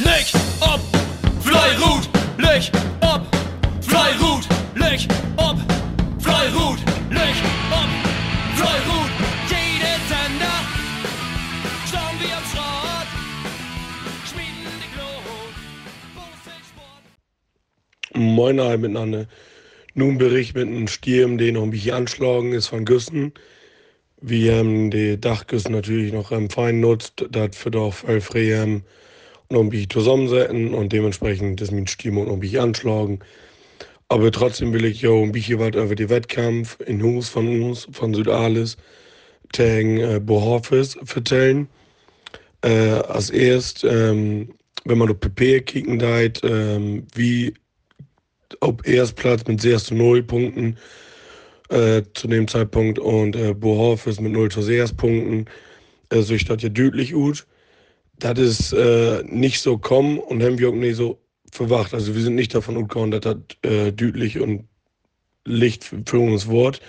Leg ob, Fleirut, leg ob, Fleirut, leg ob, Fleirut, leg ob, Fleirut. Jede Sender, schauen wir am Schrott, schmieden die Glut, Moin alle miteinander. Nun Bericht mit einem Sturm, den noch ein bisschen anschlagen ist von Güssen. Wir haben die Dachgüssen natürlich noch fein nutzt, das für doch frei ähm, ein bisschen zusammensetzen und dementsprechend ist noch ein bisschen anschlagen. Aber trotzdem will ich ja ein bisschen was über den Wettkampf in Hus von uns, von Südalis, gegen äh, Bohorfes erzählen. Äh, als erst, ähm, wenn man auf PP kicken deit, ähm, wie auf Erstplatz mit 6 zu 0 Punkten äh, zu dem Zeitpunkt und äh, Bohoff ist mit 0 zu 6 Punkten. Äh, so ist das ja deutlich gut. Das ist äh, nicht so kommen und haben wir auch nicht so verwacht. Also wir sind nicht davon ausgegangen, dass das äh, deutlich und Licht für, uns Wort,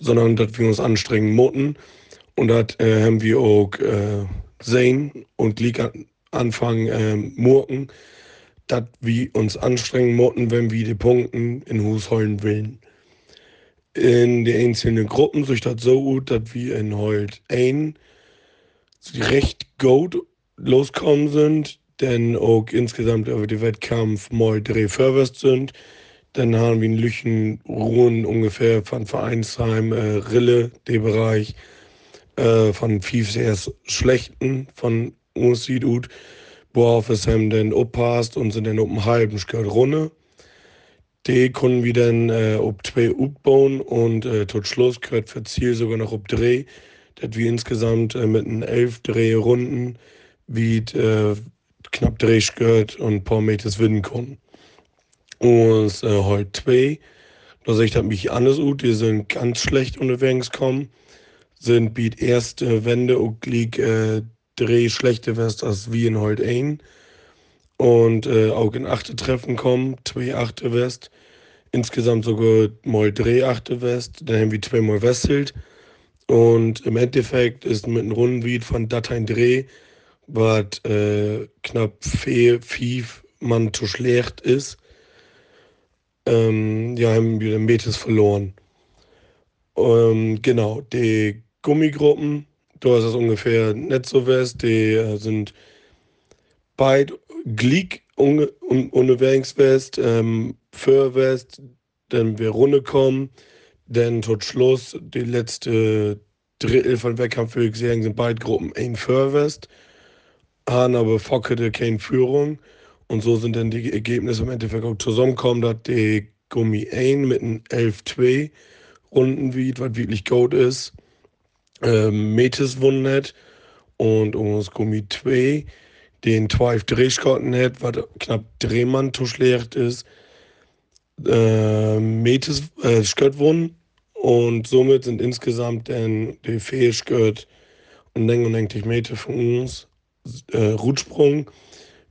sondern dass wir uns anstrengen mussten. Und das äh, haben wir auch äh, sehen und lieg an, anfangen äh, murken dass wir uns anstrengen mussten, wenn wir die Punkten in Hus holen wollen. In den einzelnen Gruppen sich das so gut, dass wir in Holt ein recht gut loskommen sind, denn auch insgesamt über den Wettkampf mal drei sind. Dann haben wir in Lüchen, Ruhen ungefähr von Vereinsheim, äh, Rille, der Bereich, äh, von sehr schlechten, von uns sieht gut worauf es hem dann oppasst und sind dann op dem halben Skirt runne. Die konnten wir dann äh, ob zwei bauen und äh, tot Schluss gehört für Ziel sogar noch ob drei, dass wir insgesamt äh, mit den elf Drehrunden wie äh, knapp drei gehört und ein paar Meter winnen konnten. Und äh, heute zwei, da sehe ich das mich anders gut, die sind ganz schlecht unterwegs gekommen, sind biet erste Wende und lieg äh, drei schlechte West als wie in Holt ein. Und äh, auch in achte Treffen kommen, zwei achte West. Insgesamt sogar mal drei achte West. Dann haben wir zweimal Westelt. Und im Endeffekt ist mit einem Rundenwied von Dateien Dreh, was äh, knapp vier, fünf Mann zu schlecht ist, ähm, ja, haben wir den Metis verloren. Ähm, genau, die Gummigruppen, Du hast es ungefähr nicht so west. Die äh, sind beid glick un, un, unterwegs west, ähm, für west, dann wir Runde kommen, dann tot Schluss, die letzte Drittel von Wettkampf, würde ich sagen, sind beide Gruppen ein für west, haben aber fockete keine Führung. Und so sind dann die Ergebnisse im Endeffekt auch zusammengekommen, dass die Gummi 1 mit einem 11-2 Runden wiegt, was wirklich gut ist ähm, Metis hat. Und uns Gummi 2 den 12 Drehschkotten hat, was knapp Drehmann schlecht ist. Äh, Metis äh, Skött gewonnen und somit sind insgesamt dann die Fehlskött und dann und eigentlich Meter von uns äh, Rutsprung.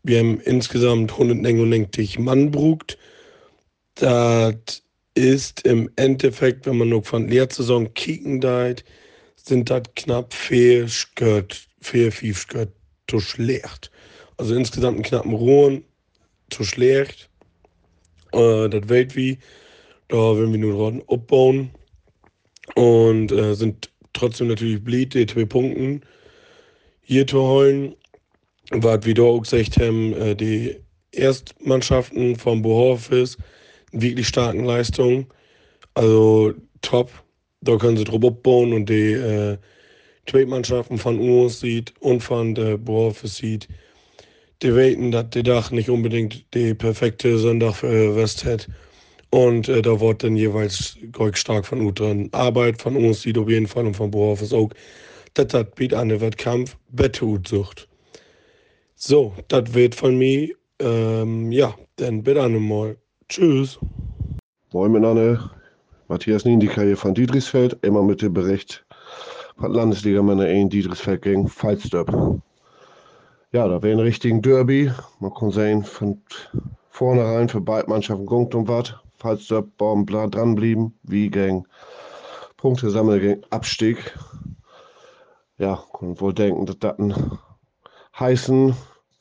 Wir haben insgesamt 190 Mann brugt. Das ist im Endeffekt, wenn man noch von Lehrsaison kicken deit, sind das knapp vier Skört, vier, fünf Skört zu schlecht. Also insgesamt einen knappen Ruhen zu schlecht. Äh, das Welt wie, da werden wir nur dran abbauen und äh, sind trotzdem natürlich blieb, die zwei Punkten hier zu holen. Was wir da auch gesagt haben, äh, die Erstmannschaften vom Bohorfis wirklich starken Leistungen. Also top. Da können sie drüber bauen und die äh, Tweetmannschaften von uns sieht und von der Bohorfis sieht, die weten, dass der Dach nicht unbedingt die perfekte Sonntag für West hat. Und äh, da wird dann jeweils ganz stark von dran. Arbeit von uns sieht auf jeden Fall und von Bohorfis auch. Das hat bietet an der Wettkampf Bettehutsucht. So, das wird von mir. Ähm, ja, dann bitte einmal. Tschüss. Moin miteinander. Matthias Niendika hier von Diedrichsfeld, immer mit dem Bericht von Landesliga Männer 1 Diedrichsfeld gegen Falsterb. Ja, da wäre ein richtigen Derby. Man kann sehen, von vornherein für beide Mannschaften gungt und was. Falsterb Baum dranblieben, wie gegen Punkte sammeln gegen Abstieg. Ja, kann wohl denken, dass das ein heißen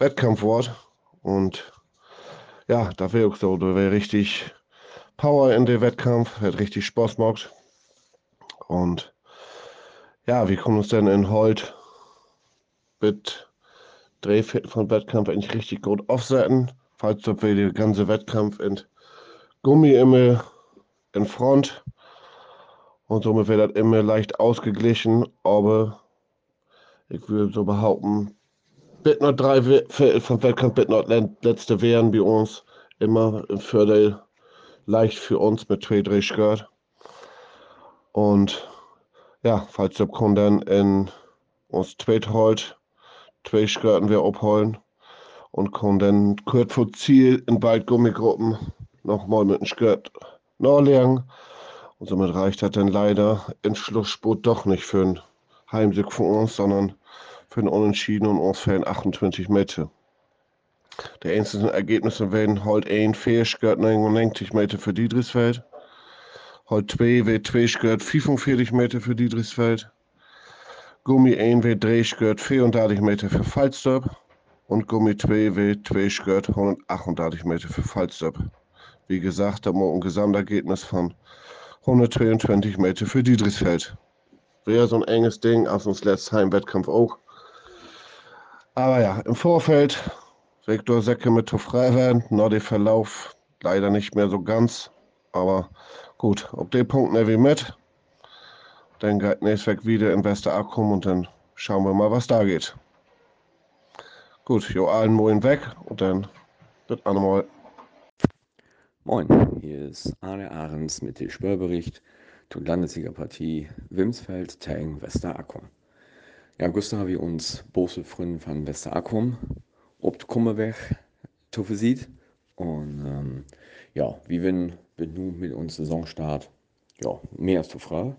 Wettkampf wird. Und ja, da wäre auch so, da wäre richtig Power in den Wettkampf, hat richtig Spaß gemacht. Und ja, wir kommen uns dann in Holt mit Drehviertel von Wettkampf eigentlich richtig gut aufsetzen. Falls wir den ganzen Wettkampf in Gummi immer in Front. Und somit wird das immer leicht ausgeglichen. Aber ich würde so behaupten, bit noch drei Viertel vom Wettkampf, bit noch letzte wären bei uns. Immer im Viertel leicht für uns mit zwei Drehskirt. Und ja, falls der dann in uns zweit holt, Skirten wir abholen und dann kurz vor Ziel in beiden Gummigruppen nochmal mit dem Skirt nachlegen. Und somit reicht das dann leider in Schlussspurt doch nicht für einen Heimsieg von uns, sondern für einen Unentschieden und uns fehlen 28 Meter. Die einzelnen Ergebnisse werden halt ein Fehlskirt 99 Meter für Diedrichsfeld. Halt 2 wird 2 Skirt 45 Meter für Diedrichsfeld. Gummi 1 wird 3 Skirt 34 Meter für Falsterb. Und Gummi 2 wird 2 Skirt 138 Meter für Falsterb. Wie gesagt, da haben wir ein Gesamtergebnis von 122 Meter für Diedrichsfeld. Wäre so ein enges Ding, als uns letztes Heimwettkampf auch. Aber ja, im Vorfeld Sektor Säcke mit nur der Verlauf leider nicht mehr so ganz. Aber gut, ob der Punkt nicht wie mit, dann geht nächstes Weg wieder in Westerakum und dann schauen wir mal, was da geht. Gut, jo allen Moin weg und dann wird einmal. Moin, hier ist Arne Ahrens mit dem Spörbericht zur Landessiegerpartie Wimsfeld Tang Westerakum. Ja, gestern haben wir uns Bose Fründen von Westerakum op de Kommerweg toffe sieht. Und ähm, ja, wie wenn wir nun mit uns Saisonstart ja, mehr als zu Frage.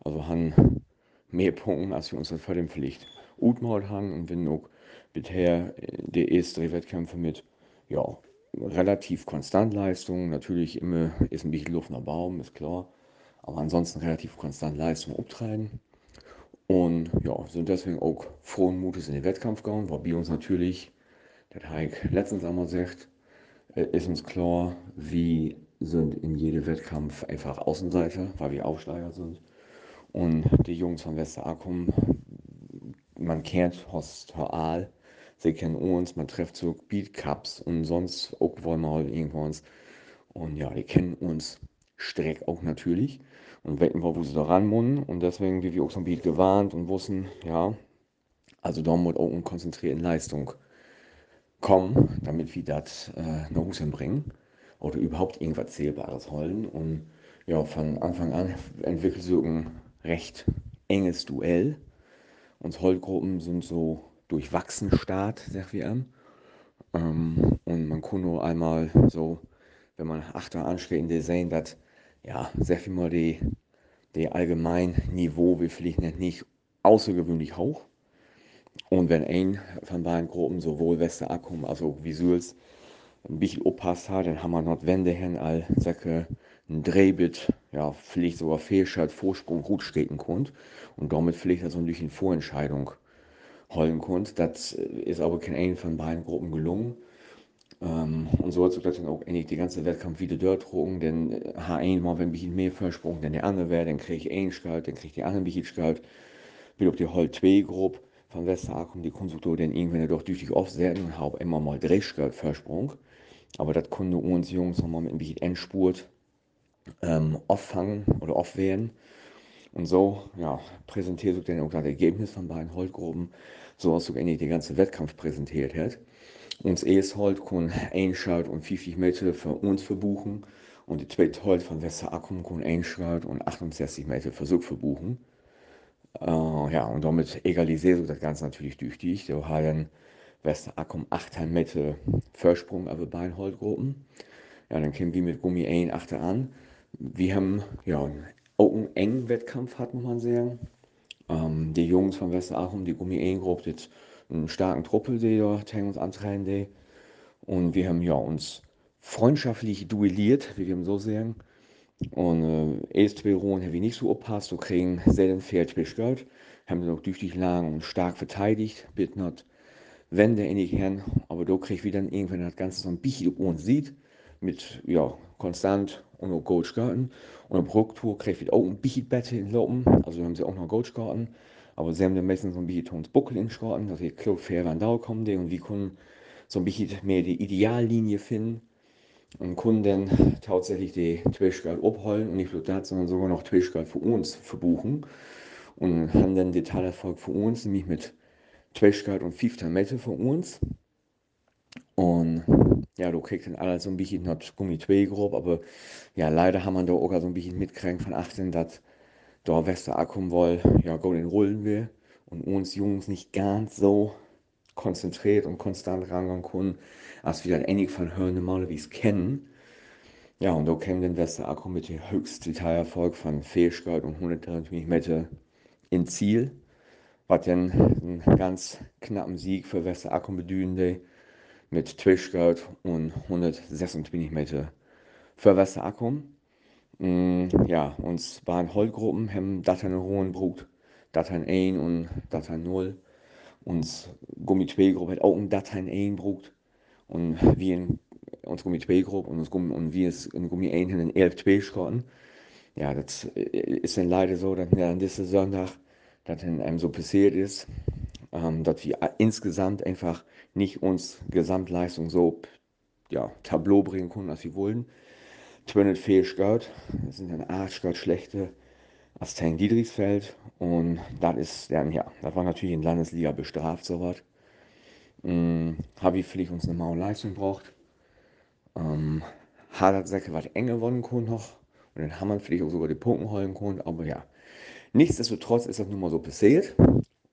Also haben mehr Punkte, als wir uns vor dem Pflicht utmal haben und wenn auch bisher der erste Wettkämpfe mit ja, relativ konstant Leistung. Natürlich immer ist ein bisschen Luft nach Baum, ist klar. Aber ansonsten relativ konstant Leistung abtreiben. Und ja, sind deswegen auch frohen Mutes in den Wettkampf gegangen, weil wir uns natürlich, das habe letztens einmal gesagt, äh, ist uns klar, wir sind in jedem Wettkampf einfach Außenseiter, weil wir Aufsteiger sind. Und die Jungs von Westerakum, man kennt Horst Aal, sie kennen uns, man trifft so Beat Cups und sonst auch wollen mal irgendwas. Und ja, die kennen uns Streck auch natürlich und wir, wo sie da ran müssen. Und deswegen, wie wir auch so ein Beat gewarnt und wussten, ja, also da muss auch eine konzentrierte Leistung kommen, damit wir das äh, nach Hause bringen oder überhaupt irgendwas Zählbares holen. Und ja, von Anfang an entwickelt sich ein recht enges Duell. Uns Holtgruppen sind so durchwachsen Start, sag wir an. Ähm, und man kann nur einmal so, wenn man Achter ansteht, in der sehen, dass ja, sehr viel mal die, die allgemein Niveau, wie vielleicht nicht außergewöhnlich hoch. Und wenn ein von beiden Gruppen, sowohl Westerakum als auch Visuals, ein bisschen aufpasst hat, dann haben wir noch Wände hin, all Säcke, ein Drehbit, ja, vielleicht sogar Fehlschalt, Vorsprung gut stecken konnte und damit vielleicht also durch eine Vorentscheidung holen konnte. Das ist aber kein einen von beiden Gruppen gelungen. Ähm, und so hat sich dann auch eigentlich die ganze Wettkampf wieder dort getrogen, denn H1 mal wenn ein bisschen mehr Vorsprung, dann der andere wäre, dann kriege ich einen Skalt, dann kriege die andere bisschen Skalt. Wieder auf die Hol 2 Gruppe von Westerakum, die Konstruktor dann irgendwann doch tüchtig aufsetzen habe immer mal drei Skalt Vorsprung. Aber das konnte uns Jungs nochmal mit ein bisschen Endspurt ähm, auffangen oder aufwehren. Und so ja, präsentiert sich dann auch das Ergebnis von beiden Holtgruppen, so als sich eigentlich der ganze Wettkampf präsentiert hat. Uns erste Holt kann einschalt und 50 Meter für uns verbuchen und die zweite Holt von Westerakum kann einschalt und 68 Meter Versuch verbuchen. Äh, ja, und damit egalisiert das Ganze natürlich tüchtig. Da haben Westerakum 8 Meter Vorsprung auf beiden Holtgruppen. Ja, dann kommen wir mit Gummi 1 achter an. Wir haben ja auch einen engen Wettkampf, hat man sagen. Ähm, die Jungs von Westerachum, die Gummi 1 Gruppe, jetzt einen starken Truppe, die da uns antreiben. Die. Und wir haben ja uns freundschaftlich duelliert, wie wir so sagen. Und äh, erst Runden haben wir nicht so aufpasst, so kriegen selten Pferd bestellt. Haben sie auch tüchtig lang und stark verteidigt, not wenn der in die Kern, aber da kriegt wir dann irgendwann das Ganze so ein bisschen auf uns sieht, mit, ja, konstant und auch Goldkarten. Und am Rücktour kriegt wir auch ein bisschen besser in Lopen, also haben sie auch noch Goldkarten, aber sie haben dann meistens so ein bisschen Tons Buckel in Karten, dass glaube, fair wann da kommen, und wir können so ein bisschen mehr die Ideallinie finden und können dann tatsächlich die Twitchcard abholen und nicht nur das, sondern sogar noch Twitchcard für uns verbuchen und haben dann den Teilerfolg für uns, nämlich mit Twitchcard und 5 Meter für uns. Und ja, du kriegst dann alles so ein bisschen noch Gummi 2 grob, aber ja, leider haben wir da auch so ein bisschen mitgekriegt von 18, dass da Wester ankommen will, ja, go den Rollen will und uns Jungs nicht ganz so konzentriert und konstant rangehen können, als wir dann ähnlich von hören normalerweise kennen. Ja, und da käme dann Wester Akku mit dem höchsten Detailerfolg von Fähigkeit und 123 Meter ins Ziel, was dann einen ganz knappen Sieg für Wester Akku bedeutet mit Twitchguard und 126 Meter für Wester Akku. Mm, ja, uns waren Holgruppen, haben Dateien Hohenbrut, Dateien 1 und Dateien 0 uns Gummi 2 Gruppe hat auch ein Dateien eingebracht und wir in uns Gummi 2 Gruppe und, uns Gummi, und wir in Gummi 1 in 11 2 schrotten. Ja, das äh, ist dann leider so, dass ja, an diesem Sonntag das dann einem so passiert ist, ähm, dass wir insgesamt einfach nicht uns Gesamtleistung so ja, Tableau bringen konnten, als wir wollten. 204 Scout, das sind dann 8 Scout schlechte als Tank Diedrichsfeld und das ist, ja, ja, das war natürlich in Landesliga bestraft, sowas. Hm, habe ich vielleicht uns eine Maul Leistung braucht. Ähm, hat das Säcke was eng gewonnen können noch und dann haben wir vielleicht auch sogar die Punkte holen können, aber ja. Nichtsdestotrotz ist das nun mal so passiert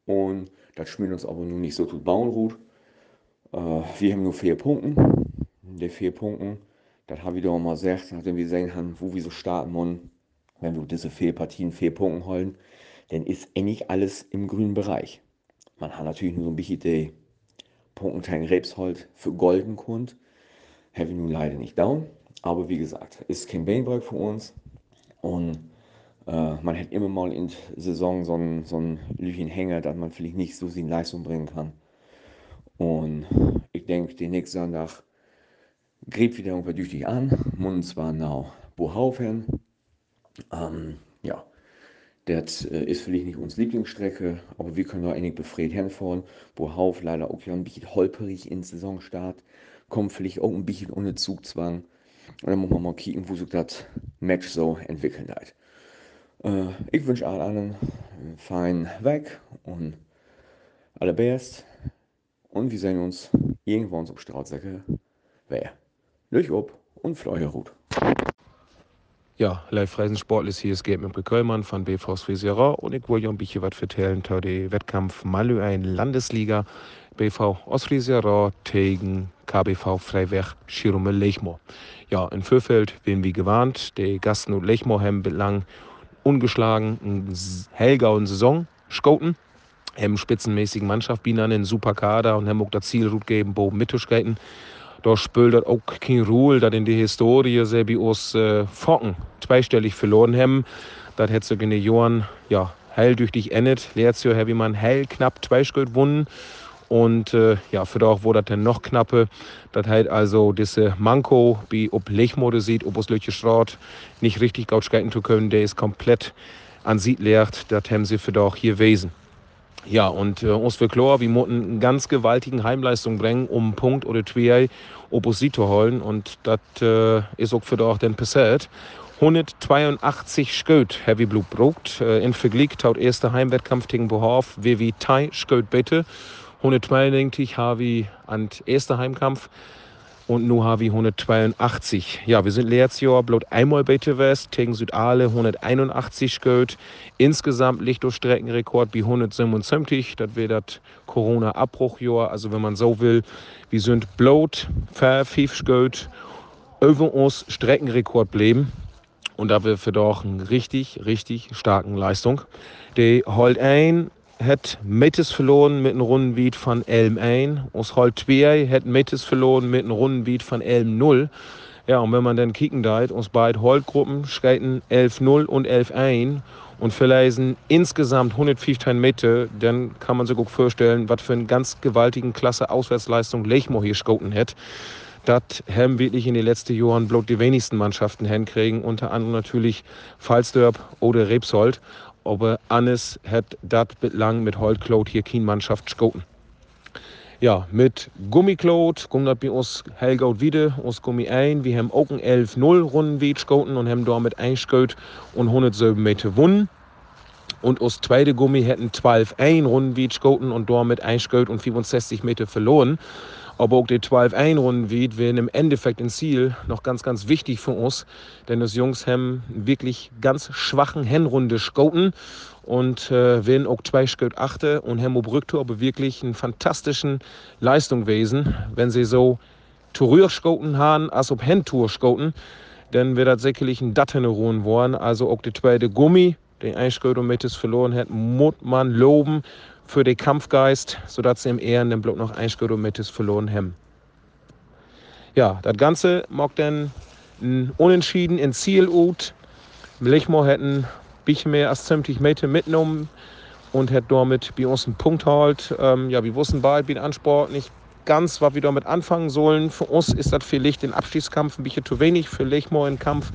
und das schmiert uns aber nun nicht so zu bauen ruht. Äh, wir haben nur vier Punkte. Die vier Punkte, das habe ich doch mal gesagt, nachdem wir sehen haben, wo wir so starten wollen wenn wir diese vier Partien vier Punkte holen, dann ist eigentlich alles im grünen Bereich. Man hat natürlich nur so ein bisschen die Punktenteil Rebshold für golden Kund. Haben wir nun leider nicht down. Aber wie gesagt, ist kein Beinbreak für uns. Und äh, man hat immer mal in der Saison so einen, so einen Hänger, dass man vielleicht nicht so in Leistung bringen kann. Und ich denke, den nächsten Sonntag gräbt wieder irgendwie durch an. Und zwar nach Bohaufen. Ähm, ja, das äh, ist vielleicht nicht unsere Lieblingsstrecke, aber wir können da eigentlich befreit hinfahren. Hauf leider auch ein bisschen holperig in Saisonstart, kommt vielleicht auch ein bisschen ohne Zugzwang. Und dann muss man mal kicken, wo sich das Match so entwickelt hat. Äh, ich wünsche allen einen feinen Weg und allerbest. Und wir sehen uns irgendwann auf Straßsäcke. Wer? Durch ob und Fleuerhut. Ja, Live Reisensport ist hier, es geht mit Köllmann von BV Frisera und ich wollte ein bisschen was erzählen zu dem Wettkampf Malü ein Landesliga BV Ostfriesera gegen KBV Freiweg Schirume Lechmo. Ja, in Fürfeld werden wir gewarnt, die Gasten und Lechmo haben bislang ungeschlagen eine hellgauen Saison scouten haben spitzenmäßigen Mannschaft, bienen einen super Kader und haben auch das Ziel gut geben, boben mitzuskaten da spielt das auch keine Rolle, dass in der Historie selber aus äh, Focken zweistellig verloren haben. Das hätte in den Jahren ja, heil durch dich endet. Letztes Jahr habe man heil knapp zwei Schritt gewonnen. Und äh, ja, für auch wo das dann noch knappe, das halt also diese Manko, wie ob Lechmode sieht, ob es Löcher Straat nicht richtig gut zu können, der ist komplett an sie lehrt, das haben sie für doch hier wesen. Ja, und äh, uns für klar, wir mussten einen ganz gewaltigen Heimleistung bringen, um einen Punkt oder zwei Opposito holen. Und das äh, ist auch für auch dann passiert. 182 Sköt Heavy Blue brucht. Äh, in Vergleich taut erster Heimwettkampf gegen Bohorf, wie wie Thai Sköt bitte. 192 habe ich an erster Heimkampf und ich 182. Ja, wir sind letztes bloß einmal bei West gegen Südale 181 gehört. Insgesamt liegt durch Streckenrekord bei 177. Das wäre das Corona-Abbruchjahr. Also wenn man so will, wir sind bloß fünf gehört über uns Streckenrekord bleiben. Und da wir für doch eine richtig, richtig starken Leistung. Die holt ein hat Mettes verloren mit einem Rundenbeat von Elm 1. Aus Holt 2 hat Mettes verloren mit einem Rundenbeat von Elm 0. Ja, und wenn man dann kicken deit, uns beide Holtgruppen skaten 11-0 und 11-1 und verleisen insgesamt 115 Meter, dann kann man sich auch vorstellen, was für eine ganz gewaltigen Klasse Auswärtsleistung Lechmo hier schoten hat. Das haben wirklich in den letzten Jahren bloß die wenigsten Mannschaften hinkriegen, unter anderem natürlich Falsdörp oder Rebsold. Aber Annes hat das bislang mit Holtklot hier keine Mannschaft schoten. Ja, mit Gummiklot kommt das bei uns Helgaut wieder, aus Gummi ein. Wir haben auch ein 11-0 Runden geschoten und haben damit eingeschot und 107 Meter gewonnen. Und aus zweite Gummi hätten 12-1 Runden geschoten und damit eingeschot und 65 Meter verloren. Aber auch die 12-1 Runden wären im Endeffekt ein Ziel noch ganz, ganz wichtig für uns. Denn das Jungs haben wirklich ganz schwachen Hennrunde schoten und äh, werden auch zwei Stück achte und haben Brückte aber wirklich einen fantastischen Leistung gewesen, wenn sie so Tourier schoten haben, als ob Handtour schoten, dann wird das sicherlich ein Dattene ruhen worden. Also auch die zweite Gummi, den Einschritt und Mettes verloren hat, muss man loben für den Kampfgeist, sodass sie im Ehren den Block noch und Mettes verloren haben. Ja, das Ganze mag dann ein Unentschieden in Ziel ut. Lechmo hätten bisschen mehr als 20 Meter mitgenommen und hat damit bei uns einen Punkt halt. Ähm, ja, wir wussten bald, wie Ansport nicht ganz, was wir damit anfangen sollen. Für uns ist das vielleicht den Abstiegskampf ein bisschen zu wenig, für Lechmo im Kampf.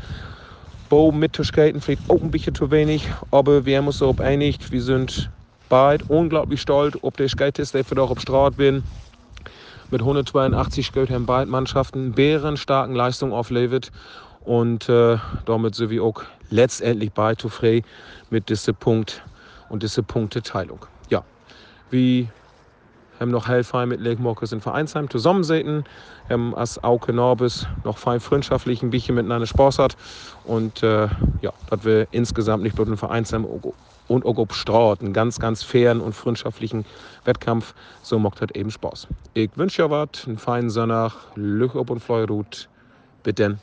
Bo mit zu skaten vielleicht auch ein bisschen zu wenig, aber wir haben uns darauf einigt, wir sind bald unglaublich stolz, ob der Skatist, der für doch auf Straße bin. Mit 182 Skate haben beide Mannschaften bärenstarken Leistungen auflevert und äh, damit wir auch letztendlich bei frei mit diesem Punkt und dieser Punkteteilung. Ja, wir haben noch Helfheim mit Legmorkes in Vereinsheim zusammensäten, haben als Auke Norbis noch fein freundschaftlich ein bisschen miteinander Spaß hat und äh, ja, dass wir insgesamt nicht bloß in Vereinsheim und auf Straut einen ganz, ganz fairen und freundschaftlichen Wettkampf, so macht das eben Spaß. Ich wünsche euch was, einen feinen Sonntag, Lüch ob und Fleurut, bitte.